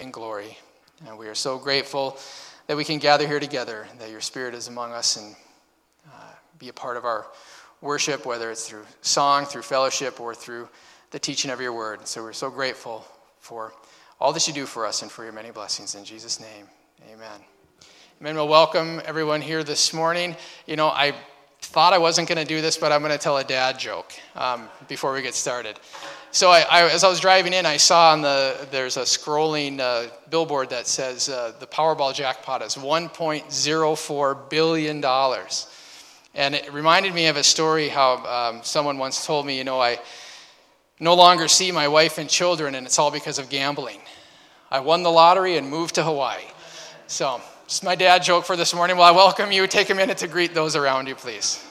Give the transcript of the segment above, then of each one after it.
in glory. And we are so grateful that we can gather here together, that your Spirit is among us and uh, be a part of our worship, whether it's through song, through fellowship, or through the teaching of your word. So we're so grateful for all that you do for us and for your many blessings. In Jesus' name, amen. Amen. Well, welcome everyone here this morning. You know, I thought I wasn't going to do this, but I'm going to tell a dad joke um, before we get started. So, I, I, as I was driving in, I saw on the there's a scrolling uh, billboard that says uh, the Powerball jackpot is 1.04 billion dollars, and it reminded me of a story how um, someone once told me, you know, I no longer see my wife and children, and it's all because of gambling. I won the lottery and moved to Hawaii. So, it's my dad joke for this morning. Well, I welcome you. Take a minute to greet those around you, please.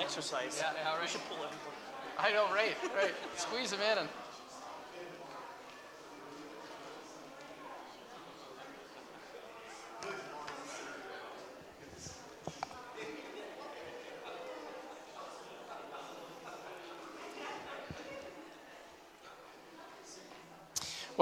exercise. Yeah, yeah, right. We should pull everybody. I know, right, right. Squeeze them in and.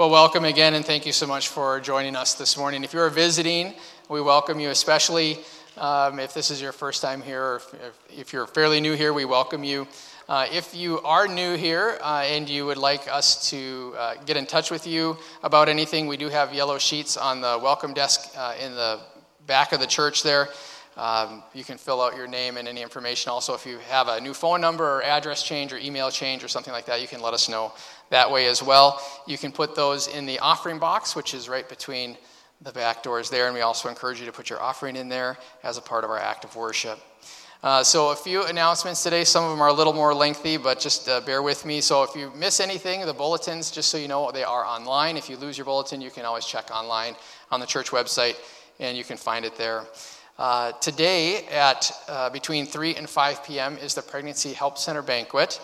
Well, welcome again, and thank you so much for joining us this morning. If you're visiting, we welcome you, especially um, if this is your first time here, or if, if you're fairly new here, we welcome you. Uh, if you are new here uh, and you would like us to uh, get in touch with you about anything, we do have yellow sheets on the welcome desk uh, in the back of the church there. Um, you can fill out your name and any information. Also, if you have a new phone number or address change or email change or something like that, you can let us know that way as well. You can put those in the offering box, which is right between the back doors there, and we also encourage you to put your offering in there as a part of our act of worship. Uh, so, a few announcements today. Some of them are a little more lengthy, but just uh, bear with me. So, if you miss anything, the bulletins, just so you know, they are online. If you lose your bulletin, you can always check online on the church website, and you can find it there. Uh, today, at uh, between 3 and 5 p.m., is the Pregnancy Help Center banquet,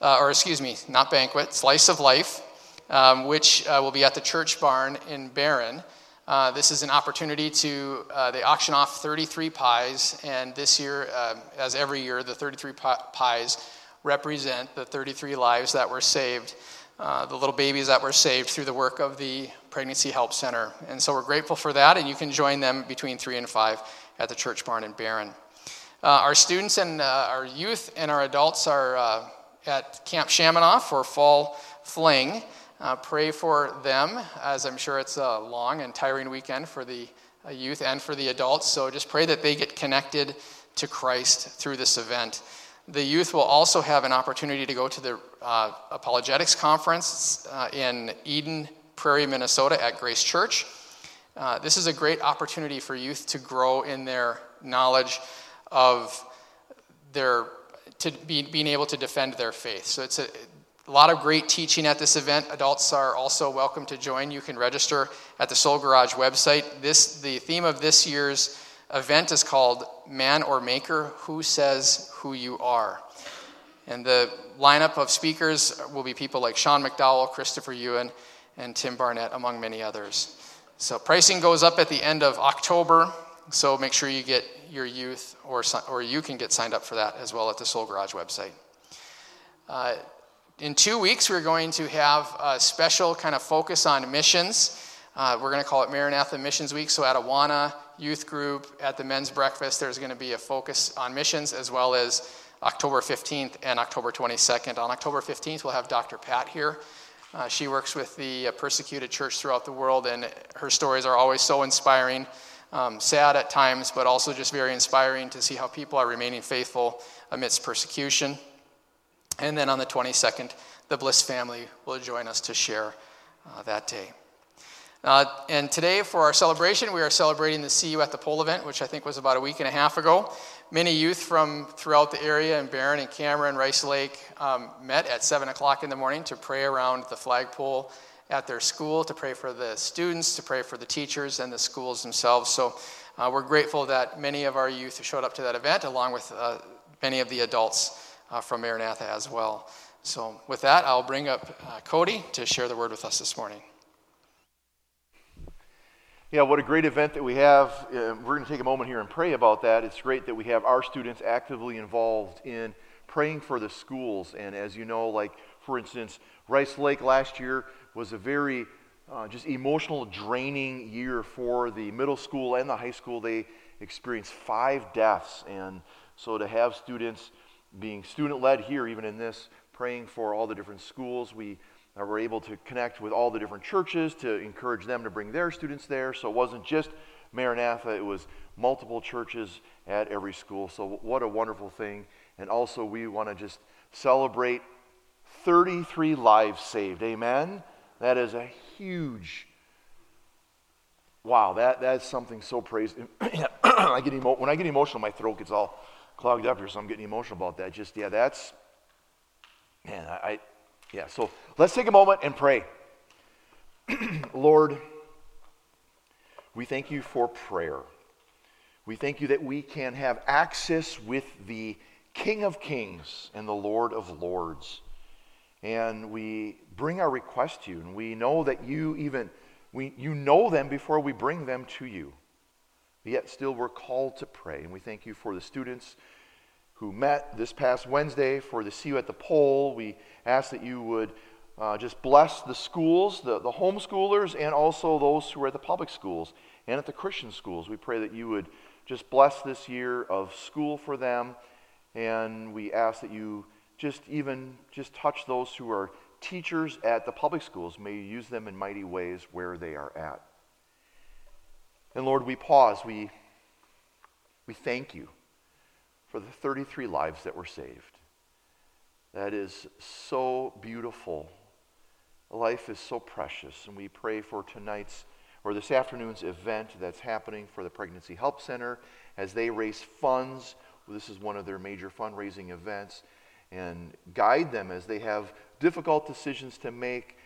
uh, or excuse me, not banquet, Slice of Life, um, which uh, will be at the church barn in Barron. Uh, this is an opportunity to, uh, they auction off 33 pies, and this year, uh, as every year, the 33 pies represent the 33 lives that were saved, uh, the little babies that were saved through the work of the Pregnancy Help Center. And so we're grateful for that, and you can join them between 3 and 5 at the church barn in Barron. Uh, our students and our youth and our adults are at Camp Shamineau for Fall Fling. Uh, pray for them, as I'm sure it's a long and tiring weekend for the uh, youth and for the adults. So just pray that they get connected to Christ through this event. The youth will also have an opportunity to go to the uh, apologetics conference uh, in Eden Prairie, Minnesota at Grace Church. Uh, this is a great opportunity for youth to grow in their knowledge of their to be, being able to defend their faith. So it's a, a lot of great teaching at this event. Adults are also welcome to join. You can register at the Soul Garage website. This, the theme of this year's event is called Man or Maker Who Says Who You Are. And the lineup of speakers will be people like Sean McDowell, Christopher Yuan, and Tim Barnett, among many others. So pricing goes up at the end of October, so make sure you get your youth, or, or you can get signed up for that as well at the Soul Garage website. Uh, in two weeks, we're going to have a special kind of focus on missions. Uh, we're going to call it Maranatha Missions Week. So, at Awana Youth Group, at the men's breakfast, there's going to be a focus on missions as well as October 15th and October 22nd. On October 15th, we'll have Dr. Pat here. Uh, she works with the uh, persecuted church throughout the world, and her stories are always so inspiring. Um, sad at times, but also just very inspiring to see how people are remaining faithful amidst persecution. And then on the 22nd, the Bliss family will join us to share uh, that day. Uh, and today, for our celebration, we are celebrating the See You at the Pole event, which I think was about a week and a half ago. Many youth from throughout the area in Barron and Cameron, Rice Lake, um, met at 7 o'clock in the morning to pray around the flagpole at their school, to pray for the students, to pray for the teachers and the schools themselves. So uh, we're grateful that many of our youth showed up to that event, along with uh, many of the adults uh, from Maranatha as well. So, with that, I'll bring up uh, Cody to share the word with us this morning. Yeah, what a great event that we have. Uh, we're going to take a moment here and pray about that. It's great that we have our students actively involved in praying for the schools. And as you know, like for instance, Rice Lake last year was a very uh, just emotional, draining year for the middle school and the high school. They experienced five deaths. And so to have students being student led here, even in this, praying for all the different schools, we uh, were able to connect with all the different churches to encourage them to bring their students there. So it wasn't just Maranatha, it was multiple churches at every school. So, what a wonderful thing. And also, we want to just celebrate 33 lives saved. Amen? That is a huge. Wow, that, that's something so praised. I get emo- when I get emotional, my throat gets all clogged up here, so I'm getting emotional about that. Just, yeah, that's, man, I, I yeah, so let's take a moment and pray. Lord, we thank you for prayer. We thank you that we can have access with the King of Kings and the Lord of Lords. And we bring our request to you, and we know that you even we, you know them before we bring them to you. Yet still we're called to pray. And we thank you for the students who met this past Wednesday for the See You at the Pole. We ask that you would uh, just bless the schools, the, the homeschoolers, and also those who are at the public schools and at the Christian schools. We pray that you would just bless this year of school for them. And we ask that you just even just touch those who are teachers at the public schools. May use them in mighty ways where they are at. And Lord, we pause. We, we thank you for the 33 lives that were saved. That is so beautiful. Life is so precious. And we pray for tonight's or this afternoon's event that's happening for the Pregnancy Help Center as they raise funds. This is one of their major fundraising events. And guide them as they have difficult decisions to make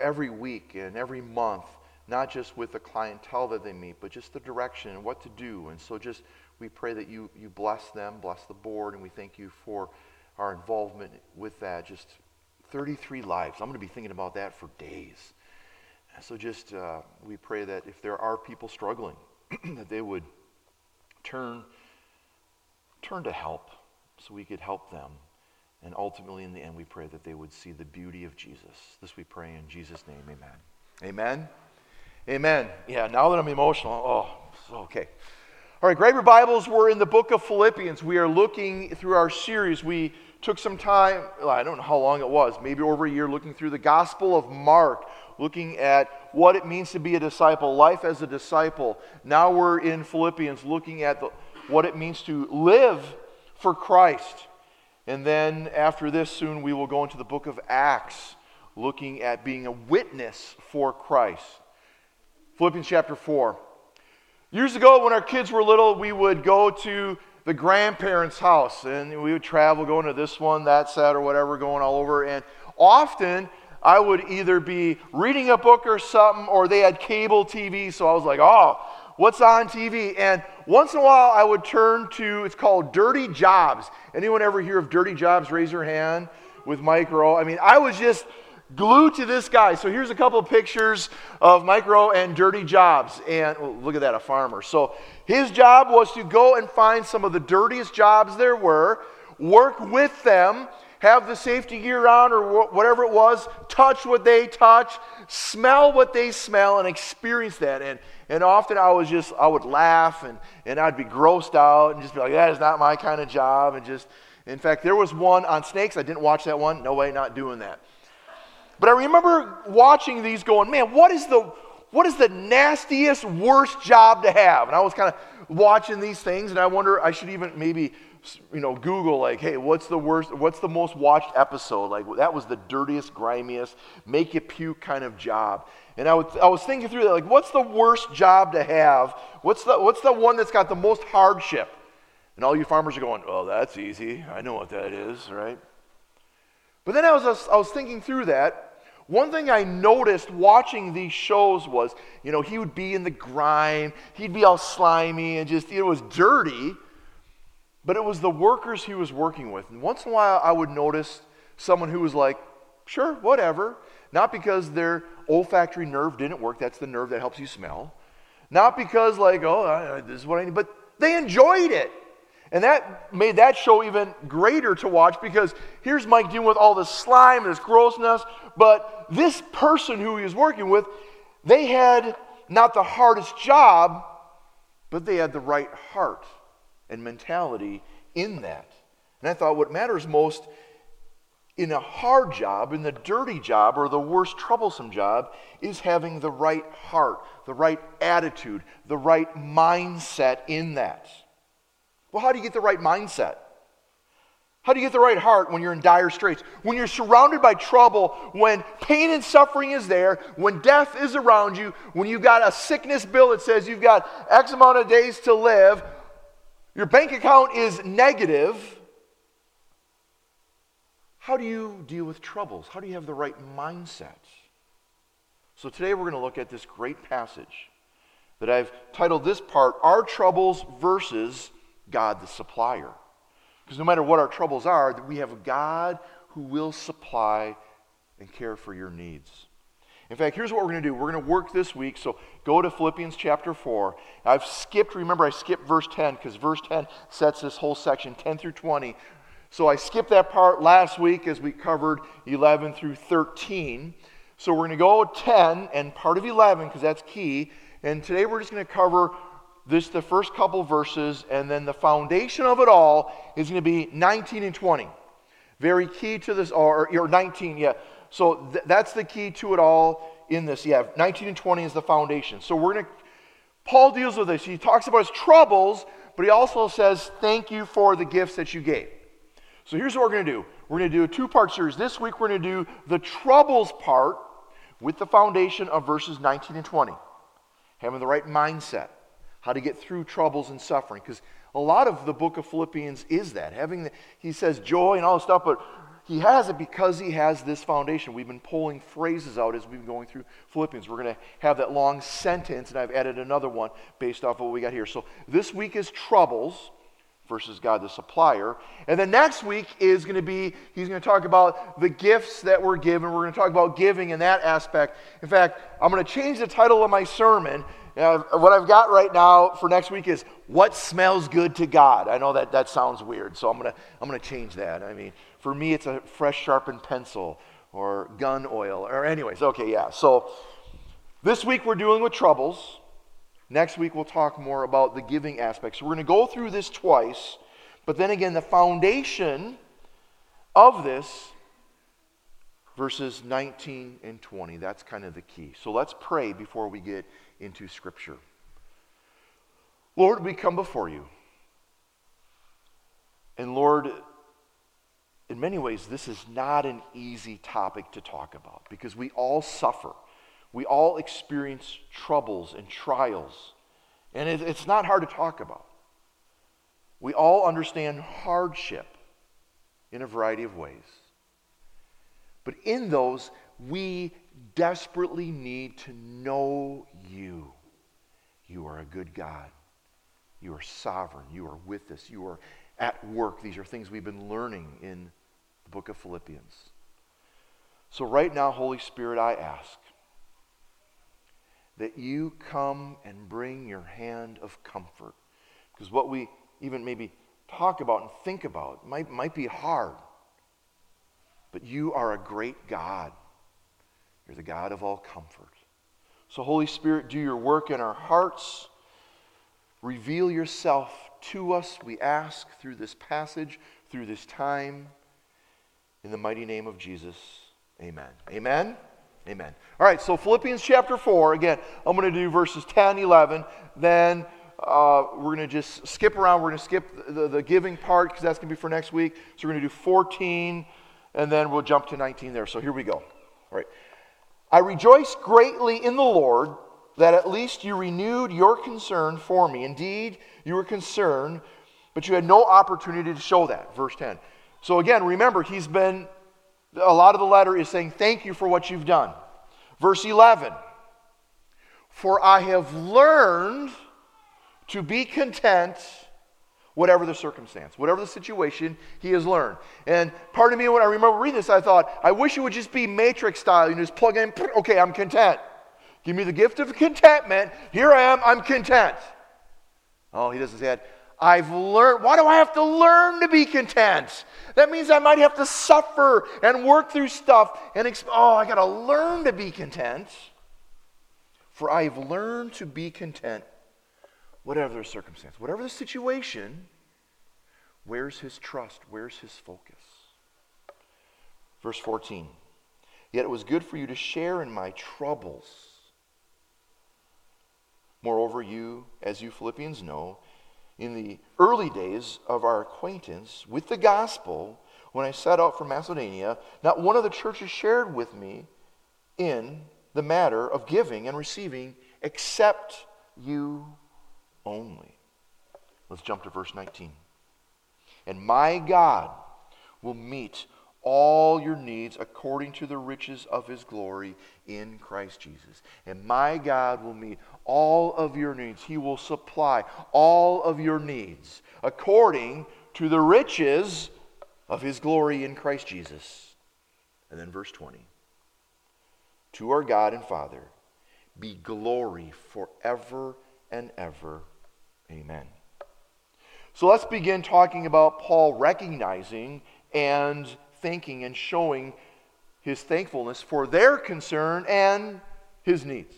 every week and every month, not just with the clientele that they meet, but just the direction and what to do. And so just we pray that you, you bless them, bless the board, and we thank you for our involvement with that. Just 33 lives. I'm going to be thinking about that for days. So just uh, we pray that if there are people struggling, that they would turn turn to help, so we could help them. And ultimately, in the end, we pray that they would see the beauty of Jesus. This we pray in Jesus' name. Amen. Amen. Amen. Yeah. Now that I'm emotional, oh, okay. All right, grab your Bibles. We're in the book of Philippians. We are looking through our series. We took some time, I don't know how long it was, maybe over a year, looking through the Gospel of Mark, looking at what it means to be a disciple, life as a disciple. Now we're in Philippians, looking at the, what it means to live for Christ. And then after this, soon we will go into the book of Acts, looking at being a witness for Christ. Philippians chapter 4. Years ago, when our kids were little, we would go to the grandparents' house and we would travel going to this one, that set, or whatever, going all over. And often I would either be reading a book or something, or they had cable TV. So I was like, oh, what's on TV? And once in a while, I would turn to, it's called Dirty Jobs. Anyone ever hear of Dirty Jobs? Raise your hand with Mike Rowe. I mean, I was just glued to this guy. So here's a couple of pictures of Mike Rowe and Dirty Jobs. And oh, look at that, a farmer. So his job was to go and find some of the dirtiest jobs there were, work with them, have the safety gear on or whatever it was, touch what they touch, smell what they smell, and experience that. And, and often I was just, I would laugh and, and I'd be grossed out and just be like, that is not my kind of job. And just, in fact, there was one on snakes. I didn't watch that one. No way, not doing that. But I remember watching these going, man, what is the what is the nastiest, worst job to have? And I was kind of watching these things, and I wonder, I should even maybe, you know, Google, like, hey, what's the worst, what's the most watched episode? Like, that was the dirtiest, grimiest, make you puke kind of job. And I, would, I was thinking through that, like, what's the worst job to have? What's the, what's the one that's got the most hardship? And all you farmers are going, oh, that's easy. I know what that is, right? But then I was, I was thinking through that, one thing I noticed watching these shows was, you know, he would be in the grime, he'd be all slimy and just, it was dirty, but it was the workers he was working with. And once in a while, I would notice someone who was like, sure, whatever. Not because their olfactory nerve didn't work, that's the nerve that helps you smell. Not because, like, oh, this is what I need, but they enjoyed it. And that made that show even greater to watch because here's Mike dealing with all this slime, and this grossness, but this person who he was working with, they had not the hardest job, but they had the right heart and mentality in that. And I thought what matters most in a hard job, in the dirty job, or the worst troublesome job, is having the right heart, the right attitude, the right mindset in that. Well, how do you get the right mindset? How do you get the right heart when you're in dire straits? When you're surrounded by trouble, when pain and suffering is there, when death is around you, when you've got a sickness bill that says you've got X amount of days to live, your bank account is negative. How do you deal with troubles? How do you have the right mindset? So today we're going to look at this great passage that I've titled this part Our Troubles versus God the Supplier. Because no matter what our troubles are, we have a God who will supply and care for your needs. In fact, here's what we're going to do. We're going to work this week. So go to Philippians chapter 4. I've skipped, remember, I skipped verse 10 because verse 10 sets this whole section, 10 through 20. So I skipped that part last week as we covered 11 through 13. So we're going to go 10 and part of 11 because that's key. And today we're just going to cover this the first couple verses, and then the foundation of it all is going to be 19 and 20. Very key to this, or, or 19, yeah. So th- that's the key to it all in this. Yeah, 19 and 20 is the foundation. So we're going to, Paul deals with this. He talks about his troubles, but he also says, Thank you for the gifts that you gave. So here's what we're going to do we're going to do a two part series. This week, we're going to do the troubles part with the foundation of verses 19 and 20, having the right mindset how to get through troubles and suffering. Because a lot of the book of Philippians is that. Having, the, he says joy and all this stuff, but he has it because he has this foundation. We've been pulling phrases out as we've been going through Philippians. We're going to have that long sentence, and I've added another one based off of what we got here. So this week is troubles versus God the supplier. And then next week is going to be, he's going to talk about the gifts that we're given. We're going to talk about giving in that aspect. In fact, I'm going to change the title of my sermon uh, what I've got right now for next week is what smells good to God. I know that that sounds weird, so I'm gonna I'm gonna change that. I mean, for me, it's a fresh sharpened pencil or gun oil or anyways. Okay, yeah. So this week we're dealing with troubles. Next week we'll talk more about the giving aspect. So we're going to go through this twice, but then again, the foundation of this verses 19 and 20. That's kind of the key. So let's pray before we get into Scripture. Lord, we come before you. And Lord, in many ways, this is not an easy topic to talk about because we all suffer. We all experience troubles and trials. And it's not hard to talk about. We all understand hardship in a variety of ways. But in those, we desperately need to know you. You are a good God. You are sovereign. You are with us. You are at work. These are things we've been learning in the book of Philippians. So, right now, Holy Spirit, I ask that you come and bring your hand of comfort. Because what we even maybe talk about and think about might, might be hard. But you are a great God. You're the God of all comfort. So, Holy Spirit, do your work in our hearts. Reveal yourself to us, we ask, through this passage, through this time. In the mighty name of Jesus, amen. Amen. Amen. All right, so Philippians chapter 4, again, I'm going to do verses 10, 11. Then uh, we're going to just skip around. We're going to skip the, the giving part because that's going to be for next week. So we're going to do 14, and then we'll jump to 19 there. So here we go. All right. I rejoice greatly in the Lord that at least you renewed your concern for me. Indeed, you were concerned, but you had no opportunity to show that. Verse 10. So again, remember, he's been, a lot of the letter is saying, Thank you for what you've done. Verse 11. For I have learned to be content whatever the circumstance, whatever the situation, he has learned. And part of me, when I remember reading this, I thought, I wish it would just be matrix style. You just plug in, okay, I'm content. Give me the gift of contentment. Here I am, I'm content. Oh, he doesn't say that. I've learned. Why do I have to learn to be content? That means I might have to suffer and work through stuff and, exp- oh, I got to learn to be content. For I have learned to be content whatever the circumstance, whatever the situation, where's his trust? Where's his focus? Verse 14. Yet it was good for you to share in my troubles. Moreover, you, as you Philippians know, in the early days of our acquaintance with the gospel, when I set out from Macedonia, not one of the churches shared with me in the matter of giving and receiving except you only. Let's jump to verse 19. And my God will meet all your needs according to the riches of his glory in Christ Jesus. And my God will meet all of your needs. He will supply all of your needs according to the riches of his glory in Christ Jesus. And then verse 20. To our God and Father be glory forever and ever. Amen. So let's begin talking about Paul recognizing and thinking and showing his thankfulness for their concern and his needs.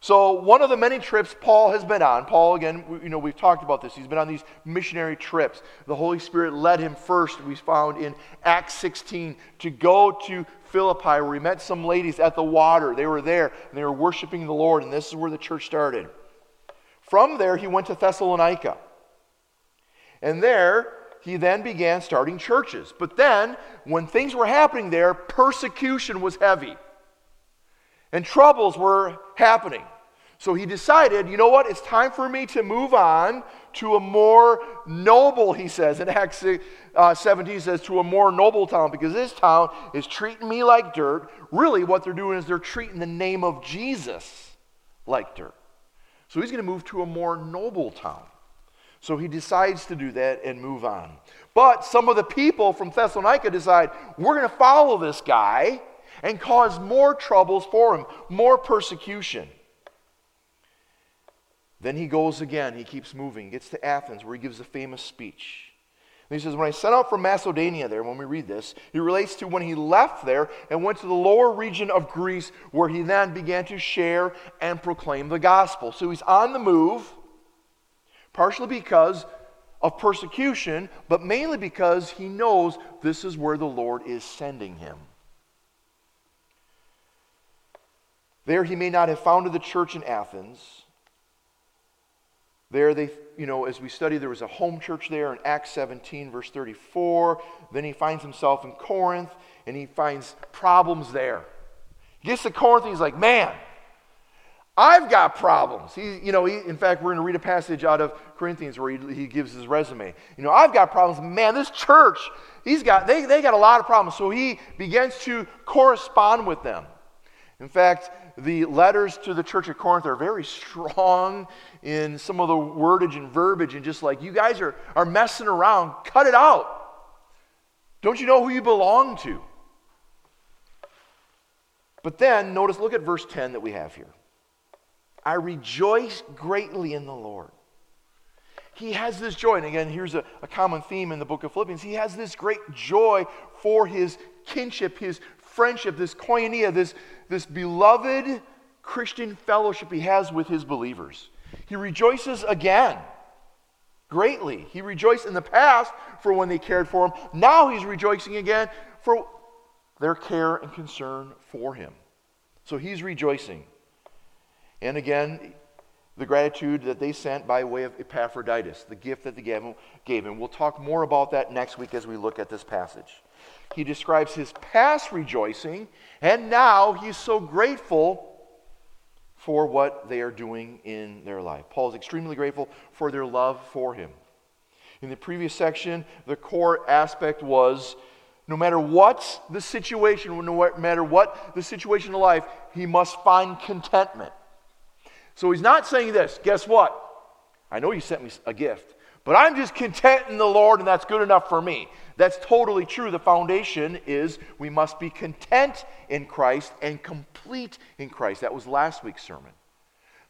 So, one of the many trips Paul has been on, Paul, again, you know, we've talked about this. He's been on these missionary trips. The Holy Spirit led him first, we found in Acts 16, to go to Philippi, where he met some ladies at the water. They were there, and they were worshiping the Lord, and this is where the church started. From there, he went to Thessalonica. And there, he then began starting churches. But then, when things were happening there, persecution was heavy. And troubles were happening. So he decided, you know what? It's time for me to move on to a more noble, he says. In Acts uh, 17, he says, to a more noble town because this town is treating me like dirt. Really, what they're doing is they're treating the name of Jesus like dirt. So he's going to move to a more noble town. So he decides to do that and move on. But some of the people from Thessalonica decide we're going to follow this guy and cause more troubles for him, more persecution. Then he goes again. He keeps moving, gets to Athens where he gives a famous speech. And he says, When I set out from Macedonia there, when we read this, he relates to when he left there and went to the lower region of Greece, where he then began to share and proclaim the gospel. So he's on the move, partially because of persecution, but mainly because he knows this is where the Lord is sending him. There he may not have founded the church in Athens there, they, you know, as we study, there was a home church there in Acts 17, verse 34. Then he finds himself in Corinth and he finds problems there. He gets to Corinth and he's like, man, I've got problems. He, you know, he, in fact, we're going to read a passage out of Corinthians where he, he gives his resume. You know, I've got problems. Man, this church, he's got, they, they got a lot of problems. So he begins to correspond with them. In fact, the letters to the church of Corinth are very strong in some of the wordage and verbiage, and just like, you guys are, are messing around, cut it out. Don't you know who you belong to? But then, notice, look at verse 10 that we have here. I rejoice greatly in the Lord. He has this joy. And again, here's a, a common theme in the book of Philippians. He has this great joy for his kinship, his friendship, this koinonia, this, this beloved Christian fellowship he has with his believers. He rejoices again greatly. He rejoiced in the past for when they cared for him. Now he's rejoicing again for their care and concern for him. So he's rejoicing. And again, the gratitude that they sent by way of Epaphroditus, the gift that they gave him. We'll talk more about that next week as we look at this passage he describes his past rejoicing, and now he's so grateful for what they are doing in their life. Paul is extremely grateful for their love for him. In the previous section, the core aspect was no matter what the situation, no matter what the situation in life, he must find contentment. So he's not saying this guess what? I know you sent me a gift, But I'm just content in the Lord, and that's good enough for me. That's totally true. The foundation is we must be content in Christ and complete in Christ. That was last week's sermon.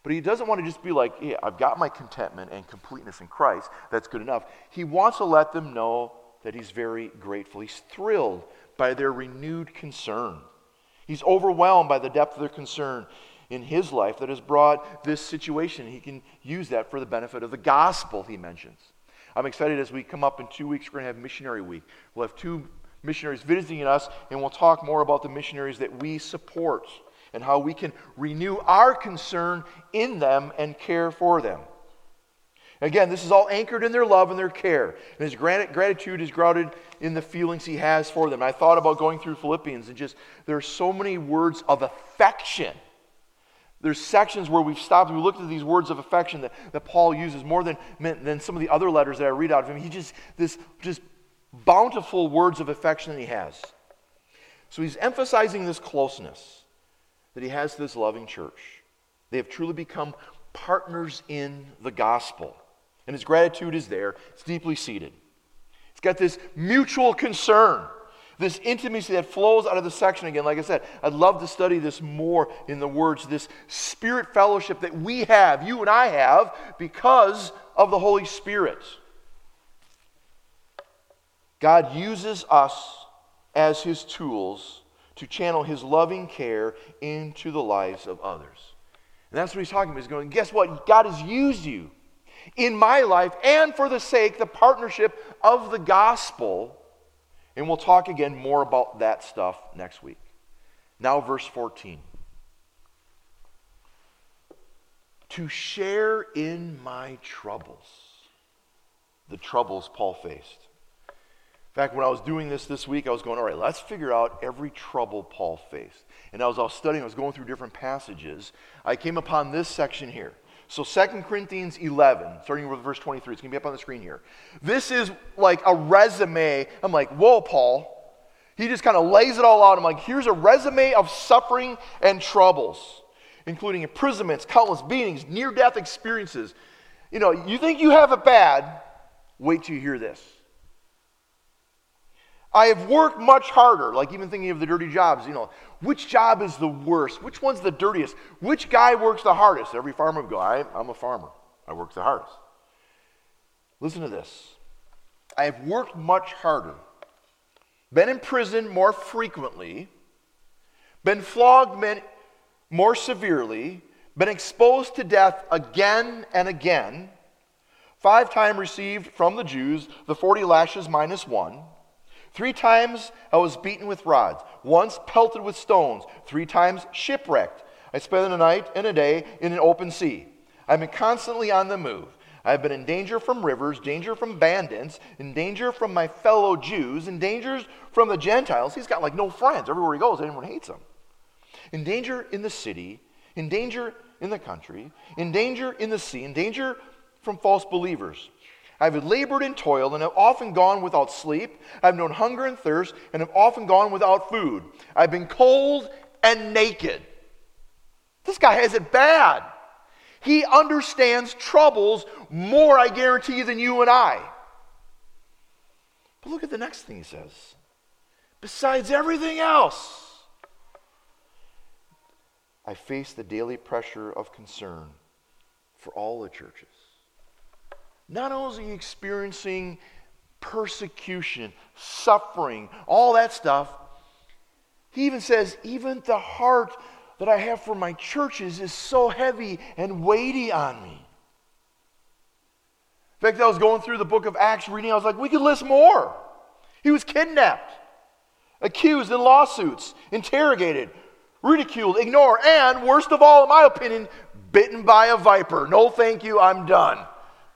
But he doesn't want to just be like, yeah, I've got my contentment and completeness in Christ. That's good enough. He wants to let them know that he's very grateful. He's thrilled by their renewed concern. He's overwhelmed by the depth of their concern in his life that has brought this situation. He can use that for the benefit of the gospel, he mentions. I'm excited as we come up in two weeks, we're going to have Missionary Week. We'll have two missionaries visiting us, and we'll talk more about the missionaries that we support and how we can renew our concern in them and care for them. Again, this is all anchored in their love and their care. And his gratitude is grounded in the feelings he has for them. I thought about going through Philippians and just, there are so many words of affection. There's sections where we've stopped we looked at these words of affection that, that Paul uses more than, than some of the other letters that I read out of him. He just, this just bountiful words of affection that he has. So he's emphasizing this closeness that he has this loving church. They have truly become partners in the gospel. And his gratitude is there, it's deeply seated. It's got this mutual concern, this intimacy that flows out of the section again. Like I said, I'd love to study this more in the words, this spirit fellowship that we have, you and I have, because of the Holy Spirit. God uses us as his tools to channel his loving care into the lives of others. And that's what he's talking about. He's going, guess what? God has used you in my life and for the sake, the partnership of the gospel. And we'll talk again more about that stuff next week. Now, verse 14. To share in my troubles, the troubles Paul faced. In fact, when I was doing this this week, I was going, all right, let's figure out every trouble Paul faced. And as I was all studying, I was going through different passages. I came upon this section here. So 2 Corinthians 11, starting with verse 23. It's going to be up on the screen here. This is like a resume. I'm like, whoa, Paul. He just kind of lays it all out. I'm like, here's a resume of suffering and troubles, including imprisonments, countless beatings, near death experiences. You know, you think you have it bad, wait till you hear this. I have worked much harder, like even thinking of the dirty jobs, you know, which job is the worst? Which one's the dirtiest? Which guy works the hardest? Every farmer would go, I, I'm a farmer. I work the hardest. Listen to this. I have worked much harder, been in prison more frequently, been flogged more severely, been exposed to death again and again, five times received from the Jews the 40 lashes minus one Three times I was beaten with rods, once pelted with stones, three times shipwrecked. I spent a night and a day in an open sea. I've been constantly on the move. I've been in danger from rivers, danger from bandits, in danger from my fellow Jews, in danger from the Gentiles. He's got like no friends. Everywhere he goes, everyone hates him. In danger in the city, in danger in the country, in danger in the sea, in danger from false believers. I've labored and toiled and have often gone without sleep. I've known hunger and thirst and have often gone without food. I've been cold and naked. This guy has it bad. He understands troubles more, I guarantee you, than you and I. But look at the next thing he says. Besides everything else, I face the daily pressure of concern for all the churches. Not only is he experiencing persecution, suffering, all that stuff, he even says, even the heart that I have for my churches is so heavy and weighty on me. In fact, I was going through the book of Acts reading, I was like, we could list more. He was kidnapped, accused in lawsuits, interrogated, ridiculed, ignored, and worst of all, in my opinion, bitten by a viper. No, thank you, I'm done.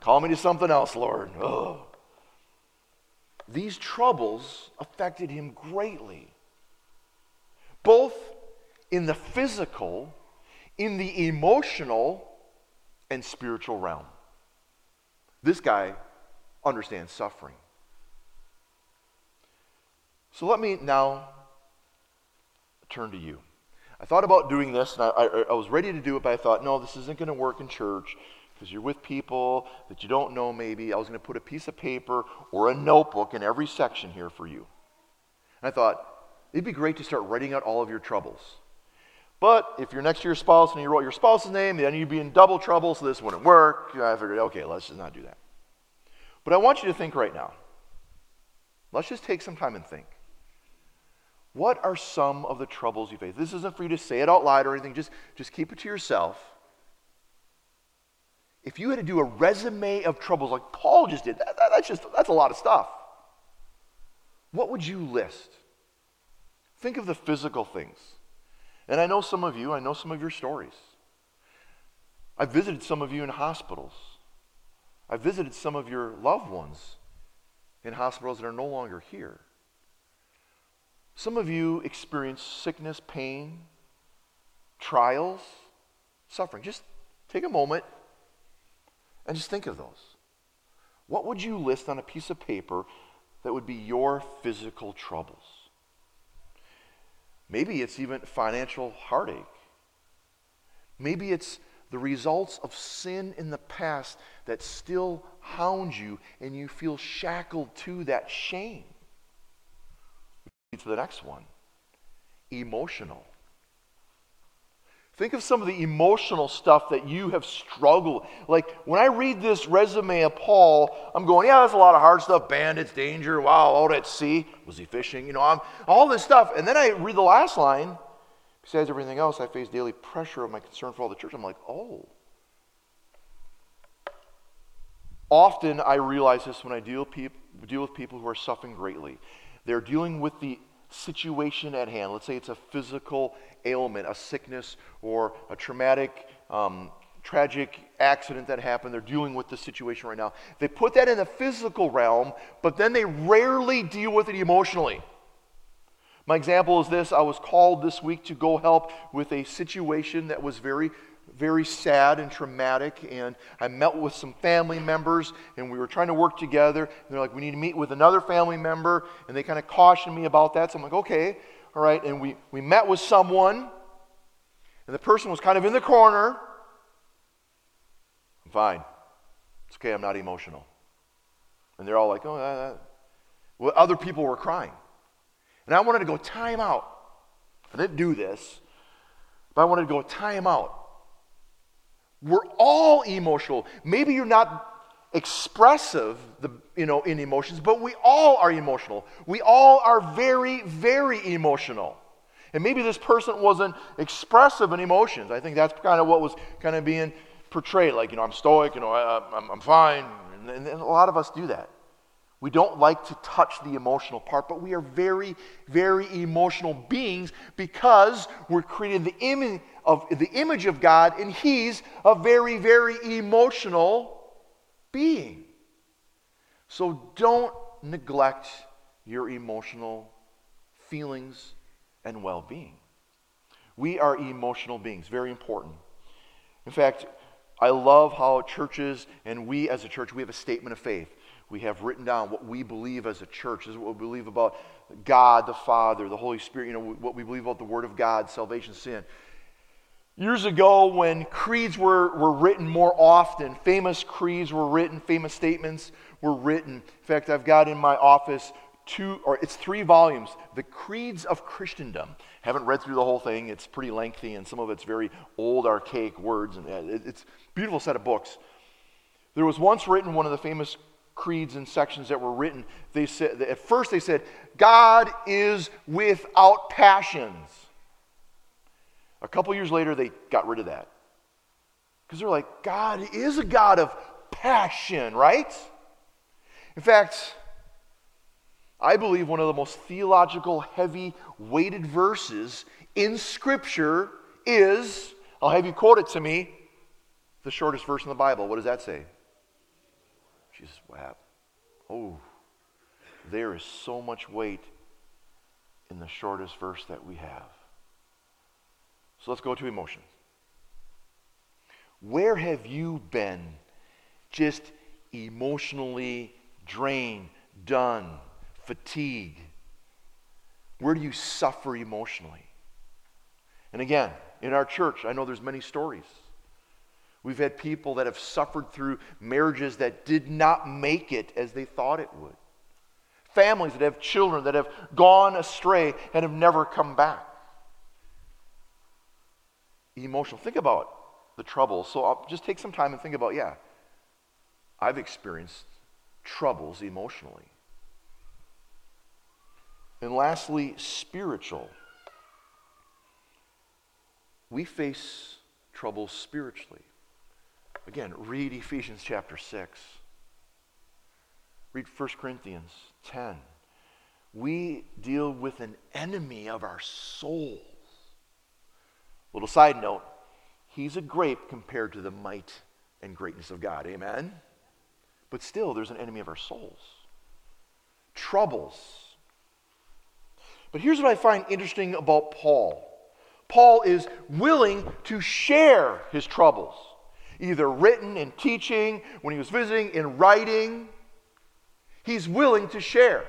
Call me to something else, Lord. Ugh. These troubles affected him greatly, both in the physical, in the emotional, and spiritual realm. This guy understands suffering. So let me now turn to you. I thought about doing this, and I, I, I was ready to do it, but I thought, no, this isn't going to work in church because you're with people that you don't know maybe. I was going to put a piece of paper or a notebook in every section here for you. And I thought, it'd be great to start writing out all of your troubles. But if you're next to your spouse and you wrote your spouse's name, then you'd be in double trouble, so this wouldn't work. I figured, okay, let's just not do that. But I want you to think right now. Let's just take some time and think. What are some of the troubles you face? This isn't for you to say it out loud or anything, just, just keep it to yourself. If you had to do a resume of troubles like Paul just did, that, that, that's just that's a lot of stuff. What would you list? Think of the physical things. And I know some of you, I know some of your stories. I visited some of you in hospitals. I visited some of your loved ones in hospitals that are no longer here. Some of you experience sickness, pain, trials, suffering. Just take a moment and just think of those. What would you list on a piece of paper that would be your physical troubles? Maybe it's even financial heartache. Maybe it's the results of sin in the past that still hound you and you feel shackled to that shame. To the next one emotional. Think of some of the emotional stuff that you have struggled. Like when I read this resume of Paul, I'm going, yeah, that's a lot of hard stuff. Bandits, danger, wow, out at sea. Was he fishing? You know, I'm, all this stuff. And then I read the last line. Besides everything else, I face daily pressure of my concern for all the church. I'm like, oh. Often I realize this when I deal, deal with people who are suffering greatly. They're dealing with the situation at hand. Let's say it's a physical ailment, a sickness, or a traumatic, um, tragic accident that happened. They're dealing with the situation right now. They put that in the physical realm, but then they rarely deal with it emotionally. My example is this I was called this week to go help with a situation that was very very sad and traumatic. And I met with some family members, and we were trying to work together. And they're like, we need to meet with another family member. And they kind of cautioned me about that. So I'm like, okay, all right. And we, we met with someone, and the person was kind of in the corner. I'm fine. It's okay, I'm not emotional. And they're all like, oh, uh, well, other people were crying. And I wanted to go time out. I didn't do this, but I wanted to go time out. We're all emotional. Maybe you're not expressive the, you know, in emotions, but we all are emotional. We all are very, very emotional. And maybe this person wasn't expressive in emotions. I think that's kind of what was kind of being portrayed. Like, you know, I'm stoic, you know, I, am fine. And, and a lot of us do that. We don't like to touch the emotional part, but we are very, very emotional beings because we're created the of the image of God, and He's a very, very emotional being. So don't neglect your emotional feelings and well being. We are emotional beings, very important. In fact, I love how churches and we as a church, we have a statement of faith we have written down what we believe as a church. This is what we believe about God the Father, the Holy Spirit, you know, what we believe about the Word of God, salvation, sin. Years ago, when creeds were, were written more often, famous creeds were written, famous statements were written. In fact, I've got in my office two, or it's three volumes, The Creeds of Christendom. Haven't read through the whole thing. It's pretty lengthy, and some of it's very old, archaic words. And uh, it's a beautiful set of books. There was once written one of the famous creeds and sections that were written, they said, at first they said, God is without passions. A couple years later, they got rid of that. Because they're like, God is a God of passion, right? In fact, I believe one of the most theological, heavy weighted verses in Scripture is, I'll have you quote it to me, the shortest verse in the Bible. What does that say? Jesus wept. Oh, there is so much weight in the shortest verse that we have. So let's go to emotions. Where have you been just emotionally drained, done, fatigue? Where do you suffer emotionally? And again, in our church, I know there's many stories We've had people that have suffered through marriages that did not make it as they thought it would. Families that have children that have gone astray and have never come back. Emotional. Think about the troubles. So I'll just take some time and think about, yeah, I've experienced troubles emotionally. And lastly, spiritual. We face troubles spiritually. Again, read Ephesians chapter 6. Read 1 Corinthians 10. We deal with an enemy of our souls. Little side note he's a grape compared to the might and greatness of God. Amen? But still, there's an enemy of our souls. Troubles. But here's what I find interesting about Paul Paul is willing to share his troubles, either written in teaching, when he was visiting, in writing. He's willing to share.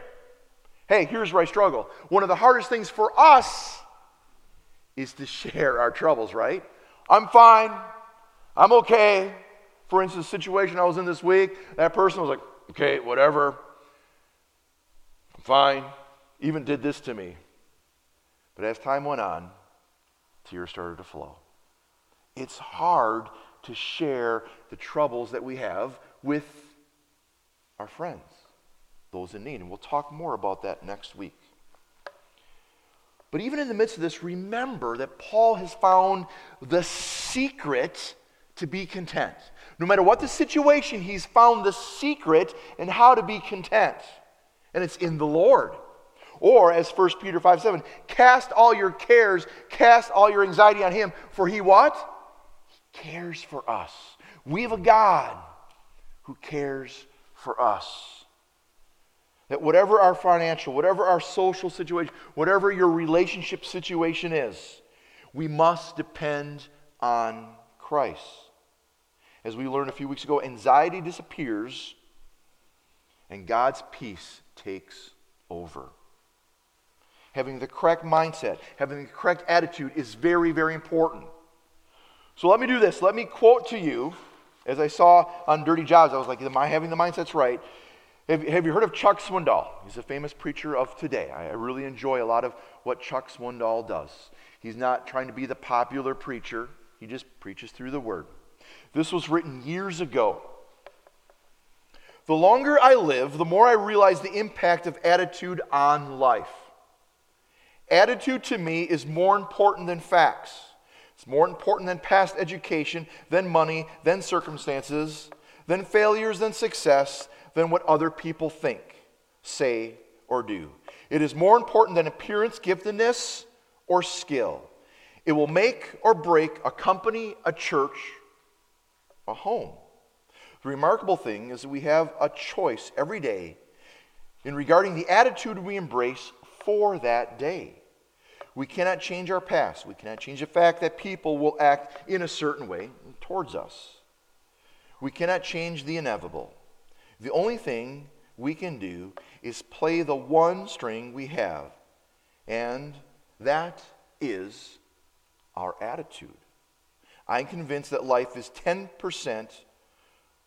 Hey, here's where I struggle. One of the hardest things for us is to share our troubles, right? I'm fine. I'm okay. For instance, situation I was in this week, that person was like, okay, whatever. I'm fine. Even did this to me. But as time went on, tears started to flow. It's hard to share the troubles that we have with our friends, those in need. And we'll talk more about that next week. But even in the midst of this, remember that Paul has found the secret to be content. No matter what the situation, he's found the secret in how to be content. And it's in the Lord. Or, as 1 Peter 5 7, cast all your cares, cast all your anxiety on him, for he what? He cares for us. We have a God who cares for us. That whatever our financial, whatever our social situation, whatever your relationship situation is, we must depend on Christ. As we learned a few weeks ago, anxiety disappears and God's peace takes over. Having the correct mindset, having the correct attitude is very, very important. So let me do this. Let me quote to you, as I saw on Dirty Jobs, I was like, Am I having the mindsets right? Have, have you heard of Chuck Swindoll? He's a famous preacher of today. I, I really enjoy a lot of what Chuck Swindoll does. He's not trying to be the popular preacher, he just preaches through the word. This was written years ago. The longer I live, the more I realize the impact of attitude on life. Attitude to me is more important than facts. It's more important than past education, than money, than circumstances, than failures, than success, than what other people think, say, or do. It is more important than appearance, giftedness, or skill. It will make or break a company, a church, a home. The remarkable thing is that we have a choice every day in regarding the attitude we embrace for that day. We cannot change our past. We cannot change the fact that people will act in a certain way towards us. We cannot change the inevitable. The only thing we can do is play the one string we have, and that is our attitude. I'm convinced that life is 10%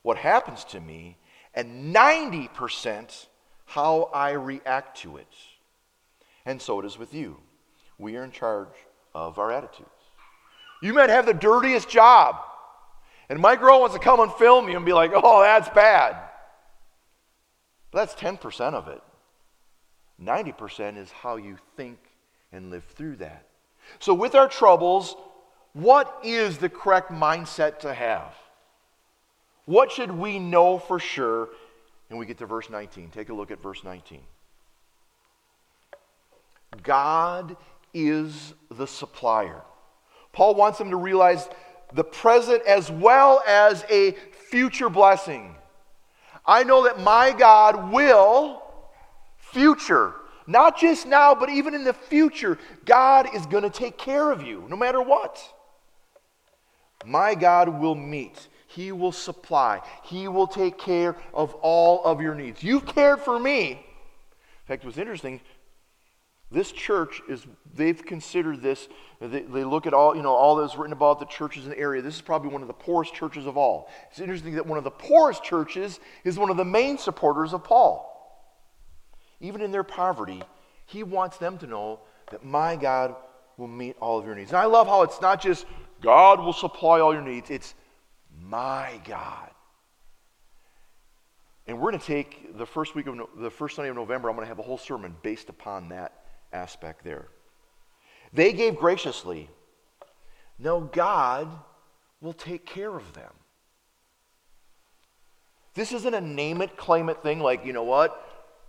what happens to me and 90% how I react to it. And so it is with you. We are in charge of our attitudes. You might have the dirtiest job, and Mike Rowe wants to come and film you and be like, oh, that's bad. But that's 10% of it. 90% is how you think and live through that. So, with our troubles, what is the correct mindset to have? What should we know for sure? And we get to verse 19. Take a look at verse 19. God is the supplier. Paul wants them to realize the present as well as a future blessing. I know that my God will, future, not just now, but even in the future, God is going to take care of you no matter what. My God will meet. He will supply. He will take care of all of your needs. You've cared for me. In fact, was interesting. This church is, they've considered this, they, they, look at all, you know, all that's written about the churches in the area. This is probably one of the poorest churches of all. It's interesting that one of the poorest churches is one of the main supporters of Paul. Even in their poverty, he wants them to know that my God will meet all of your needs. And I love how it's not just God will supply all your needs, it's my God. And we're going to take the first week of the first Sunday of November, I'm going to have a whole sermon based upon that aspect there. They gave graciously. No, God will take care of them. This isn't a name it, claim it thing like, you know what?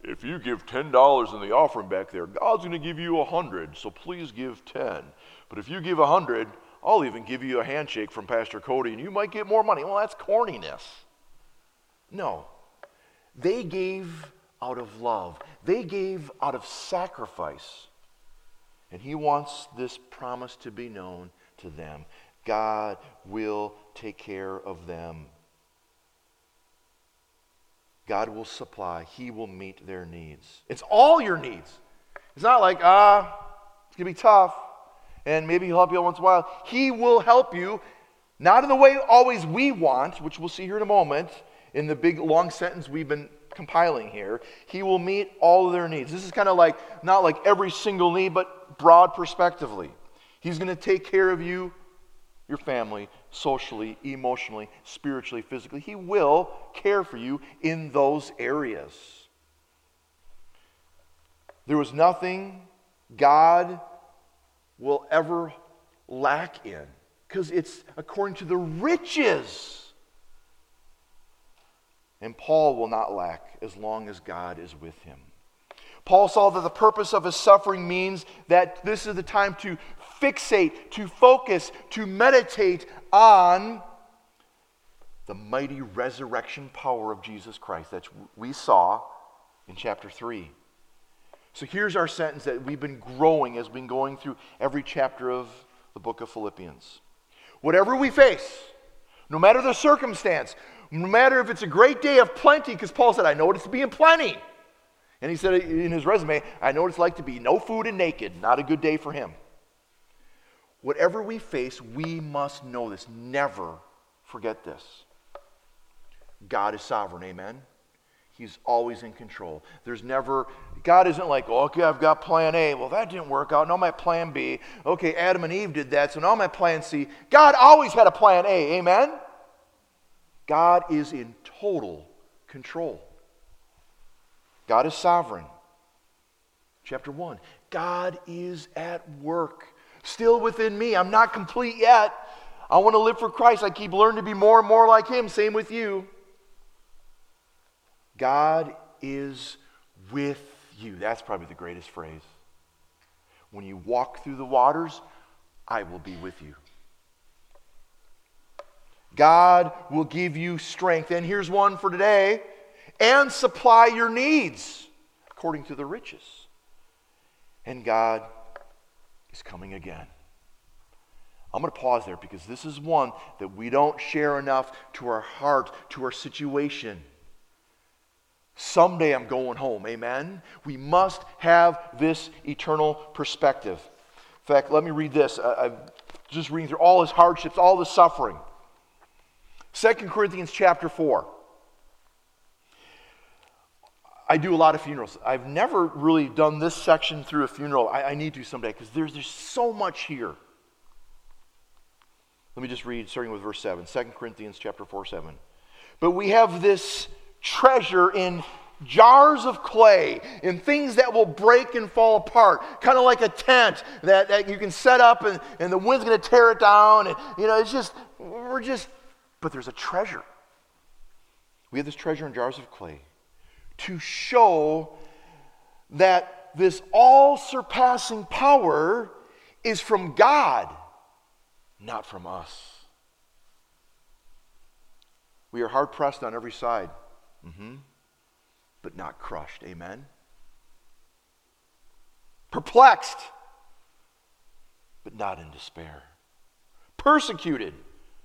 If you give $10 in the offering back there, God's going to give you a 100, so please give 10. But if you give a 100, I'll even give you a handshake from Pastor Cody and you might get more money. Well, that's corniness. No. They gave out of love, they gave out of sacrifice. And he wants this promise to be known to them God will take care of them. God will supply, He will meet their needs. It's all your needs. It's not like, ah, it's going to be tough, and maybe He'll help you once in a while. He will help you, not in the way always we want, which we'll see here in a moment, in the big long sentence we've been compiling here, he will meet all of their needs. This is kind of like, not like every single need, but broad prospectively. He's going to take care of you, your family, socially, emotionally, spiritually, physically. He will care for you in those areas. There was nothing God will ever lack in because it's according to the riches and Paul will not lack as long as God is with him. Paul saw that the purpose of his suffering means that this is the time to fixate, to focus, to meditate on the mighty resurrection power of Jesus Christ that we saw in chapter 3. So here's our sentence that we've been growing as we've been going through every chapter of the book of Philippians. Whatever we face, no matter the circumstance, no matter if it's a great day of plenty, because Paul said, I know what it's to be in plenty. And he said in his resume, I know what it's like to be no food and naked. Not a good day for him. Whatever we face, we must know this. Never forget this. God is sovereign, amen? He's always in control. There's never, God isn't like, oh, okay, I've got plan A. Well, that didn't work out. Now my plan B. Okay, Adam and Eve did that, so now my plan C. God always had a plan A, amen? God is in total control. God is sovereign. Chapter 1 God is at work, still within me. I'm not complete yet. I want to live for Christ. I keep learning to be more and more like Him. Same with you. God is with you. That's probably the greatest phrase. When you walk through the waters, I will be with you. God will give you strength. And here's one for today and supply your needs according to the riches. And God is coming again. I'm going to pause there because this is one that we don't share enough to our heart, to our situation. Someday I'm going home, amen? We must have this eternal perspective. In fact, let me read this. I'm just reading through all his hardships, all the suffering. 2 Corinthians chapter 4. I do a lot of funerals. I've never really done this section through a funeral. I, I need to someday because there's, there's so much here. Let me just read, starting with verse 7, 2 Corinthians chapter 4, 7. But we have this treasure in jars of clay, in things that will break and fall apart, kind of like a tent that, that you can set up and, and the wind's going to tear it down. And, you know, it's just, we're just but there's a treasure. We have this treasure in jars of clay to show that this all surpassing power is from God, not from us. We are hard pressed on every side, mm-hmm. but not crushed. Amen? Perplexed, but not in despair. Persecuted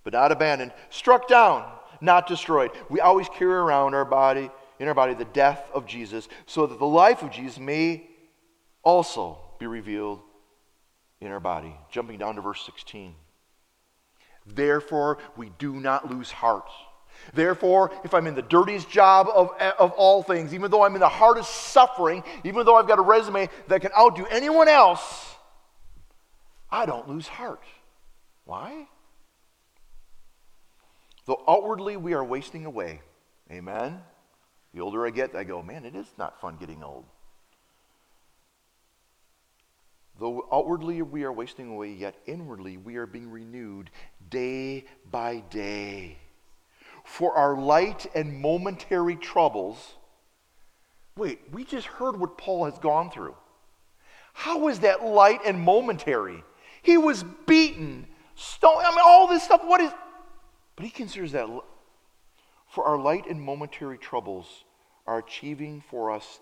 but not abandoned, struck down, not destroyed. We always carry around our body, in our body, the death of Jesus, so that the life of Jesus may also be revealed in our body. Jumping down to verse 16. Therefore, we do not lose heart. Therefore, if I'm in the dirtiest job of, of all things, even though I'm in the hardest suffering, even though I've got a resume that can outdo anyone else, I don't lose heart. Why? Though outwardly we are wasting away. Amen? The older I get, I go, man, it is not fun getting old. Though outwardly we are wasting away, yet inwardly we are being renewed day by day. For our light and momentary troubles. Wait, we just heard what Paul has gone through. How is that light and momentary? He was beaten, stoned. I mean, all this stuff. What is. But he considers that. For our light and momentary troubles are achieving for us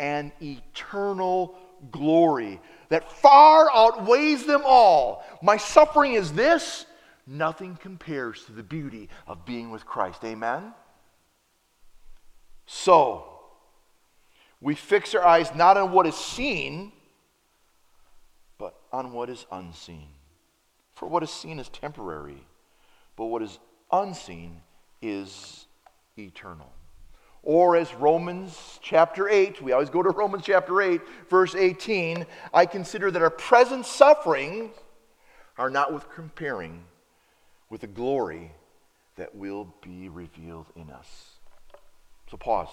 an eternal glory that far outweighs them all. My suffering is this, nothing compares to the beauty of being with Christ. Amen? So, we fix our eyes not on what is seen, but on what is unseen. For what is seen is temporary, but what is unseen is eternal. Or as Romans chapter 8, we always go to Romans chapter 8, verse 18, I consider that our present sufferings are not with comparing with the glory that will be revealed in us. So pause.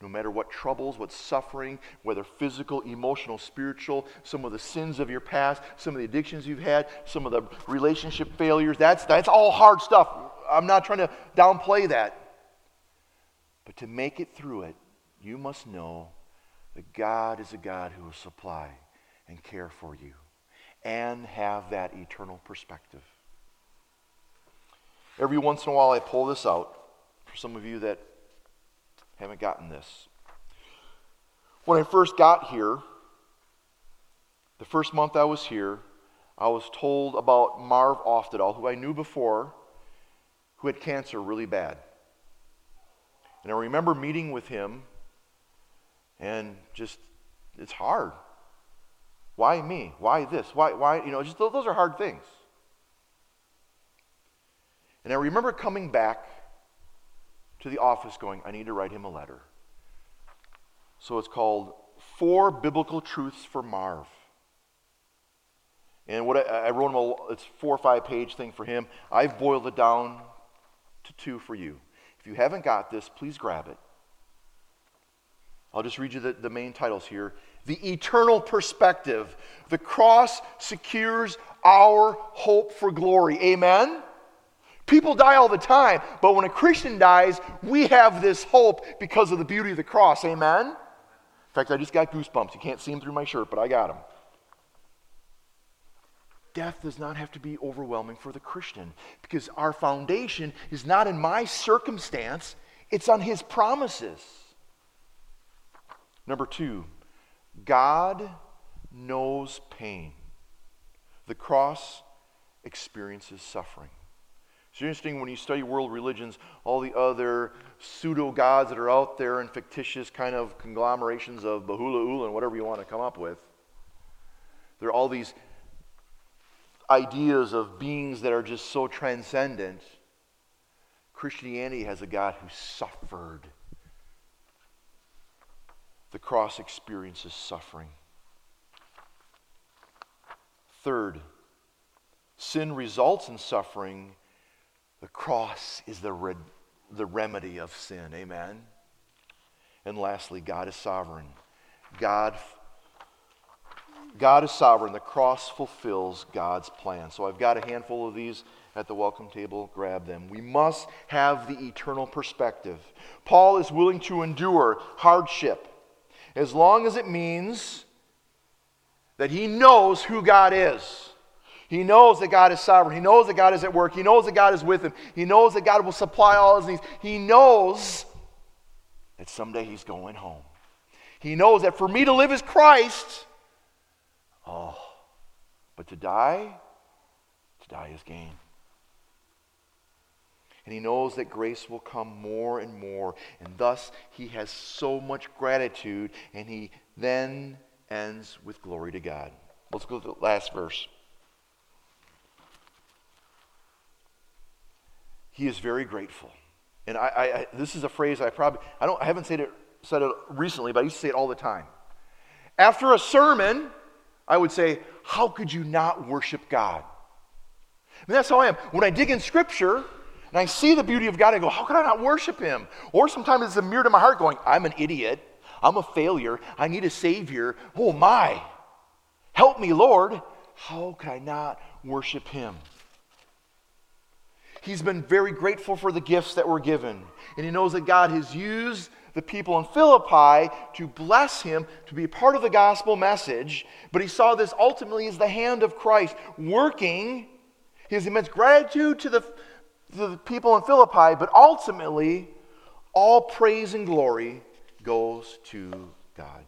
No matter what troubles, what suffering, whether physical, emotional, spiritual, some of the sins of your past, some of the addictions you've had, some of the relationship failures, that's, that's all hard stuff. I'm not trying to downplay that. But to make it through it, you must know that God is a God who will supply and care for you and have that eternal perspective. Every once in a while, I pull this out for some of you that haven't gotten this. When I first got here, the first month I was here, I was told about Marv Oftedal, who I knew before, who had cancer really bad. And I remember meeting with him, and just, it's hard. Why me? Why this? Why, why, you know, just those are hard things. And I remember coming back to the office going, I need to write him a letter. So it's called Four Biblical Truths for Marv. And what I, I wrote him, a, it's four or five page thing for him. I've boiled it down to two for you. If you haven't got this, please grab it. I'll just read you the, the main titles here. The eternal perspective. The cross secures our hope for glory. Amen? People die all the time, but when a Christian dies, we have this hope because of the beauty of the cross. Amen? In fact, I just got goosebumps. You can't see them through my shirt, but I got them death does not have to be overwhelming for the Christian because our foundation is not in my circumstance, it's on His promises. Number two, God knows pain. The cross experiences suffering. It's interesting when you study world religions, all the other pseudo gods that are out there and fictitious kind of conglomerations of Bahula and whatever you want to come up with. There are all these ideas of beings that are just so transcendent. Christianity has a God who suffered. The cross experiences suffering. Third, sin results in suffering. The cross is the, re- the remedy of sin. Amen. And lastly, God is sovereign. God God is sovereign. The cross fulfills God's plan. So I've got a handful of these at the welcome table. Grab them. We must have the eternal perspective. Paul is willing to endure hardship as long as it means that he knows who God is. He knows that God is sovereign. He knows that God is at work. He knows that God is with him. He knows that God will supply all his needs. He knows that someday he's going home. He knows that for me to live is Christ Oh, but to die, to die is gain. And he knows that grace will come more and more. And thus, he has so much gratitude. And he then ends with glory to God. Let's go to the last verse. He is very grateful. And I, I, this is a phrase I probably, I, don't, I haven't said it, said it recently, but I used to say it all the time. After a sermon, I would say, How could you not worship God? I mean, that's how I am. When I dig in Scripture and I see the beauty of God, I go, How could I not worship Him? Or sometimes it's a mirror to my heart going, I'm an idiot. I'm a failure. I need a Savior. Oh my. Help me, Lord. How could I not worship Him? He's been very grateful for the gifts that were given. And he knows that God has used the people in Philippi to bless him, to be part of the gospel message. But he saw this ultimately as the hand of Christ working his immense gratitude to the, to the people in Philippi, but ultimately, all praise and glory goes to God.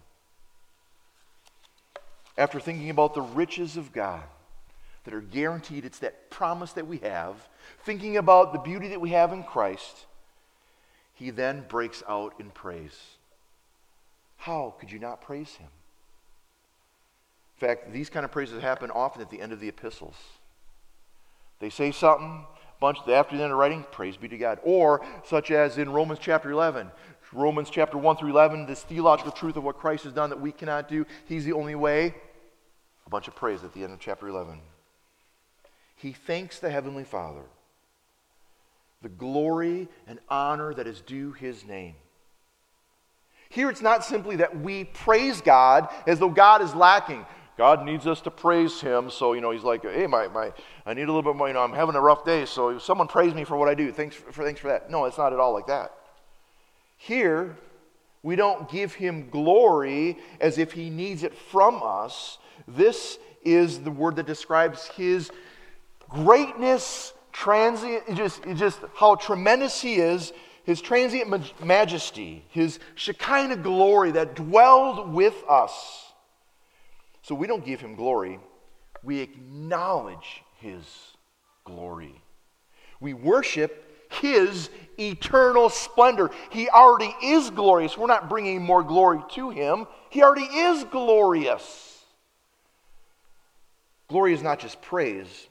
After thinking about the riches of God that are guaranteed, it's that promise that we have, thinking about the beauty that we have in Christ, he then breaks out in praise. How could you not praise him? In fact, these kind of praises happen often at the end of the epistles. They say something, bunch after the end of writing, praise be to God. Or such as in Romans chapter 11, Romans chapter 1 through 11, this theological truth of what Christ has done that we cannot do. He's the only way. A bunch of praise at the end of chapter 11. He thanks the Heavenly Father the glory and honor that is due his name. Here it's not simply that we praise God as though God is lacking. God needs us to praise him. So, you know, he's like, hey, my, my, I need a little bit more, you know, I'm having a rough day. So someone praise me for what I do. Thanks for, thanks for that. No, it's not at all like that. Here, we don't give him glory as if he needs it from us. This is the word that describes his greatness transient, just, just how tremendous he is, his transient majesty, his Shekinah glory that dwelled with us. So we don't give him glory, we acknowledge his glory. We worship his eternal splendor. He already is glorious. We're not bringing more glory to him, he already is glorious. Glory is not just praise,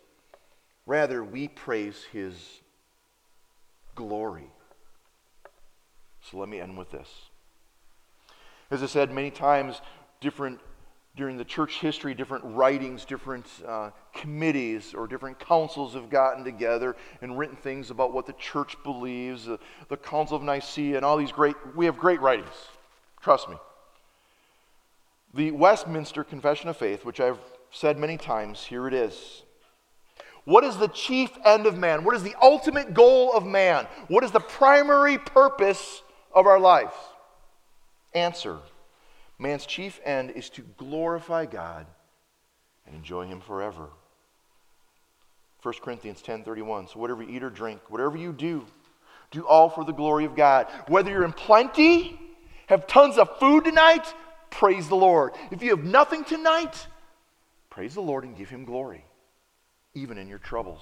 Rather, we praise his glory. So let me end with this. As I said many times, different during the church history, different writings, different uh, committees, or different councils have gotten together and written things about what the church believes. Uh, the Council of Nicaea and all these great, we have great writings. Trust me. The Westminster Confession of Faith, which I've said many times, here it is. What is the chief end of man? What is the ultimate goal of man? What is the primary purpose of our lives? Answer Man's chief end is to glorify God and enjoy Him forever. 1 Corinthians 10:31 So whatever you eat or drink whatever you do do all for the glory of God whether you're in plenty have tons of food tonight praise the Lord if you have nothing tonight praise the Lord and give him glory even in your troubles.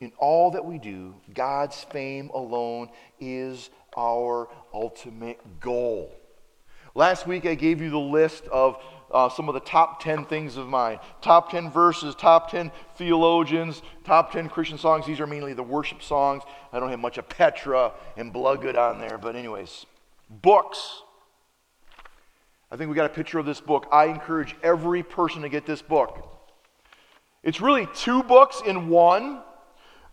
In all that we do, God's fame alone is our ultimate goal. Last week, I gave you the list of uh, some of the top 10 things of mine top 10 verses, top 10 theologians, top 10 Christian songs. These are mainly the worship songs. I don't have much of Petra and Bloodgood on there, but, anyways, books. I think we got a picture of this book. I encourage every person to get this book. It's really two books in one.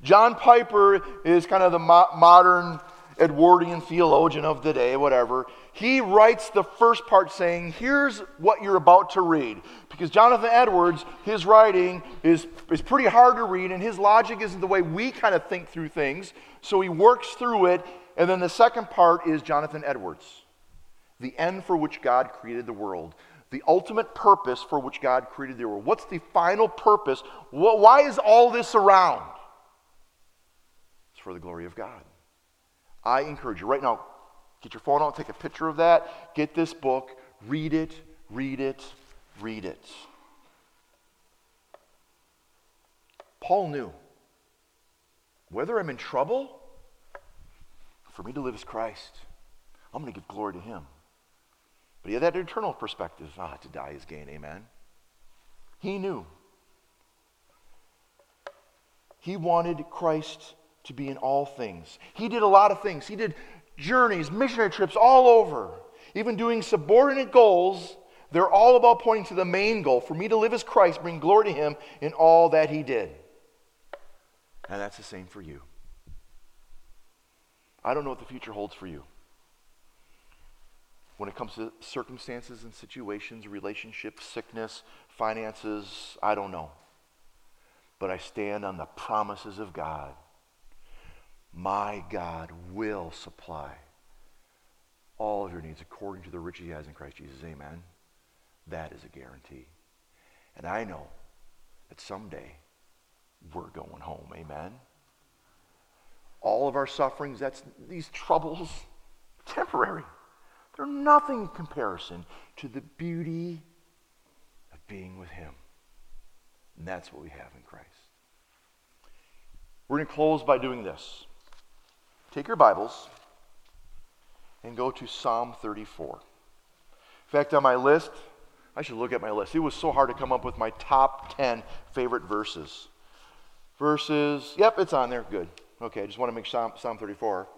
John Piper is kind of the mo- modern Edwardian theologian of the day, whatever. He writes the first part saying, Here's what you're about to read. Because Jonathan Edwards, his writing is, is pretty hard to read, and his logic isn't the way we kind of think through things. So he works through it. And then the second part is Jonathan Edwards the end for which God created the world, the ultimate purpose for which God created the world. What's the final purpose? Why is all this around? It's for the glory of God. I encourage you right now, get your phone out, take a picture of that, get this book, read it, read it, read it. Paul knew whether I'm in trouble, for me to live as Christ, I'm going to give glory to Him. But he had that eternal perspective. Ah, to die is gain, amen. He knew. He wanted Christ to be in all things. He did a lot of things. He did journeys, missionary trips all over, even doing subordinate goals. They're all about pointing to the main goal for me to live as Christ, bring glory to Him in all that He did. And that's the same for you. I don't know what the future holds for you. When it comes to circumstances and situations, relationships, sickness, finances, I don't know. But I stand on the promises of God. My God will supply all of your needs according to the riches he has in Christ Jesus. Amen. That is a guarantee. And I know that someday we're going home. Amen. All of our sufferings, that's these troubles, temporary. They're nothing in comparison to the beauty of being with Him. And that's what we have in Christ. We're going to close by doing this. Take your Bibles and go to Psalm 34. In fact, on my list, I should look at my list. It was so hard to come up with my top 10 favorite verses. Verses, yep, it's on there. Good. Okay, I just want to make Psalm, Psalm 34.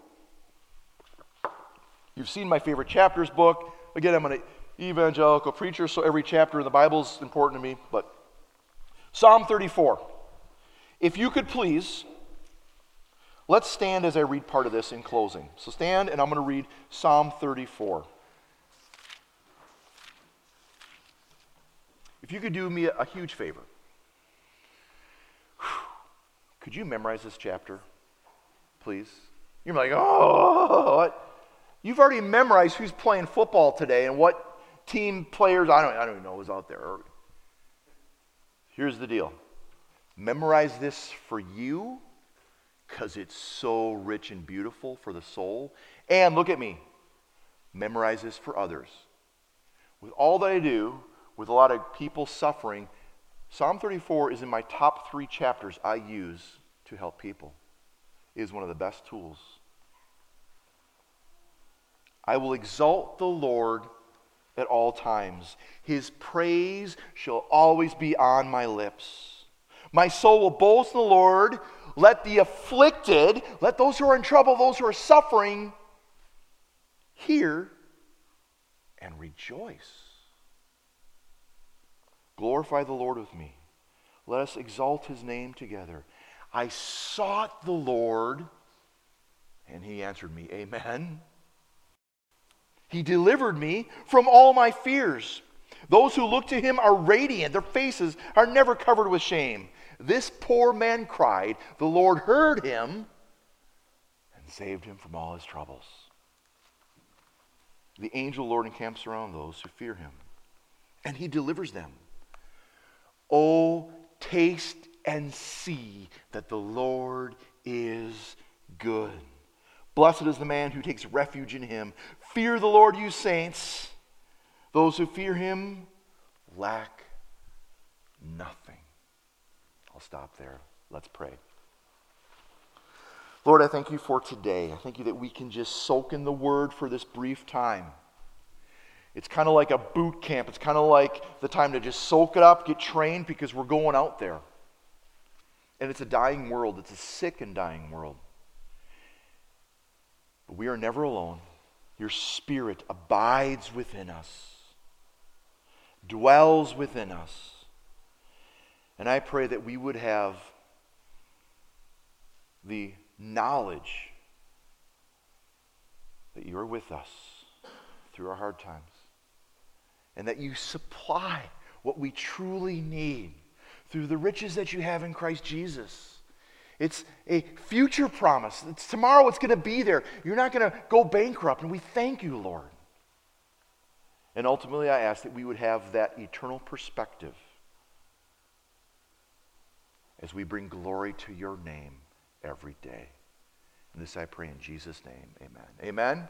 You've seen my favorite chapters book. Again, I'm an evangelical preacher, so every chapter in the Bible is important to me. But Psalm 34. If you could please, let's stand as I read part of this in closing. So stand, and I'm going to read Psalm 34. If you could do me a, huge favor, could you memorize this chapter, please? You're like, oh, what? You've already memorized who's playing football today and what team players, I don't, I don't even know who's out there. Here's the deal memorize this for you because it's so rich and beautiful for the soul. And look at me, memorize this for others. With all that I do, with a lot of people suffering, Psalm 34 is in my top three chapters I use to help people. It is one of the best tools I will exalt the Lord at all times. His praise shall always be on my lips. My soul will boast in the Lord. Let the afflicted, let those who are in trouble, those who are suffering, hear and rejoice. Glorify the Lord with me. Let us exalt his name together. I sought the Lord, and he answered me. Amen. He delivered me from all my fears. Those who look to him are radiant, their faces are never covered with shame. This poor man cried, the Lord heard him and saved him from all his troubles. The angel Lord encamps around those who fear him, and he delivers them. Oh, taste and see that the Lord is good. Blessed is the man who takes refuge in him. Fear the Lord, you saints. Those who fear him lack nothing. I'll stop there. Let's pray. Lord, I thank you for today. I thank you that we can just soak in the word for this brief time. It's kind of like a boot camp. It's kind of like the time to just soak it up, get trained, because we're going out there. And it's a dying world, it's a sick and dying world. But we are never alone. Your spirit abides within us, dwells within us. And I pray that we would have the knowledge that you are with us through our hard times and that you supply what we truly need through the riches that you have in Christ Jesus. It's a future promise. It's tomorrow it's going to be there. You're not going to go bankrupt. And we thank you, Lord. And ultimately, I ask that we would have that eternal perspective as we bring glory to your name every day. And this I pray in Jesus' name. Amen. Amen.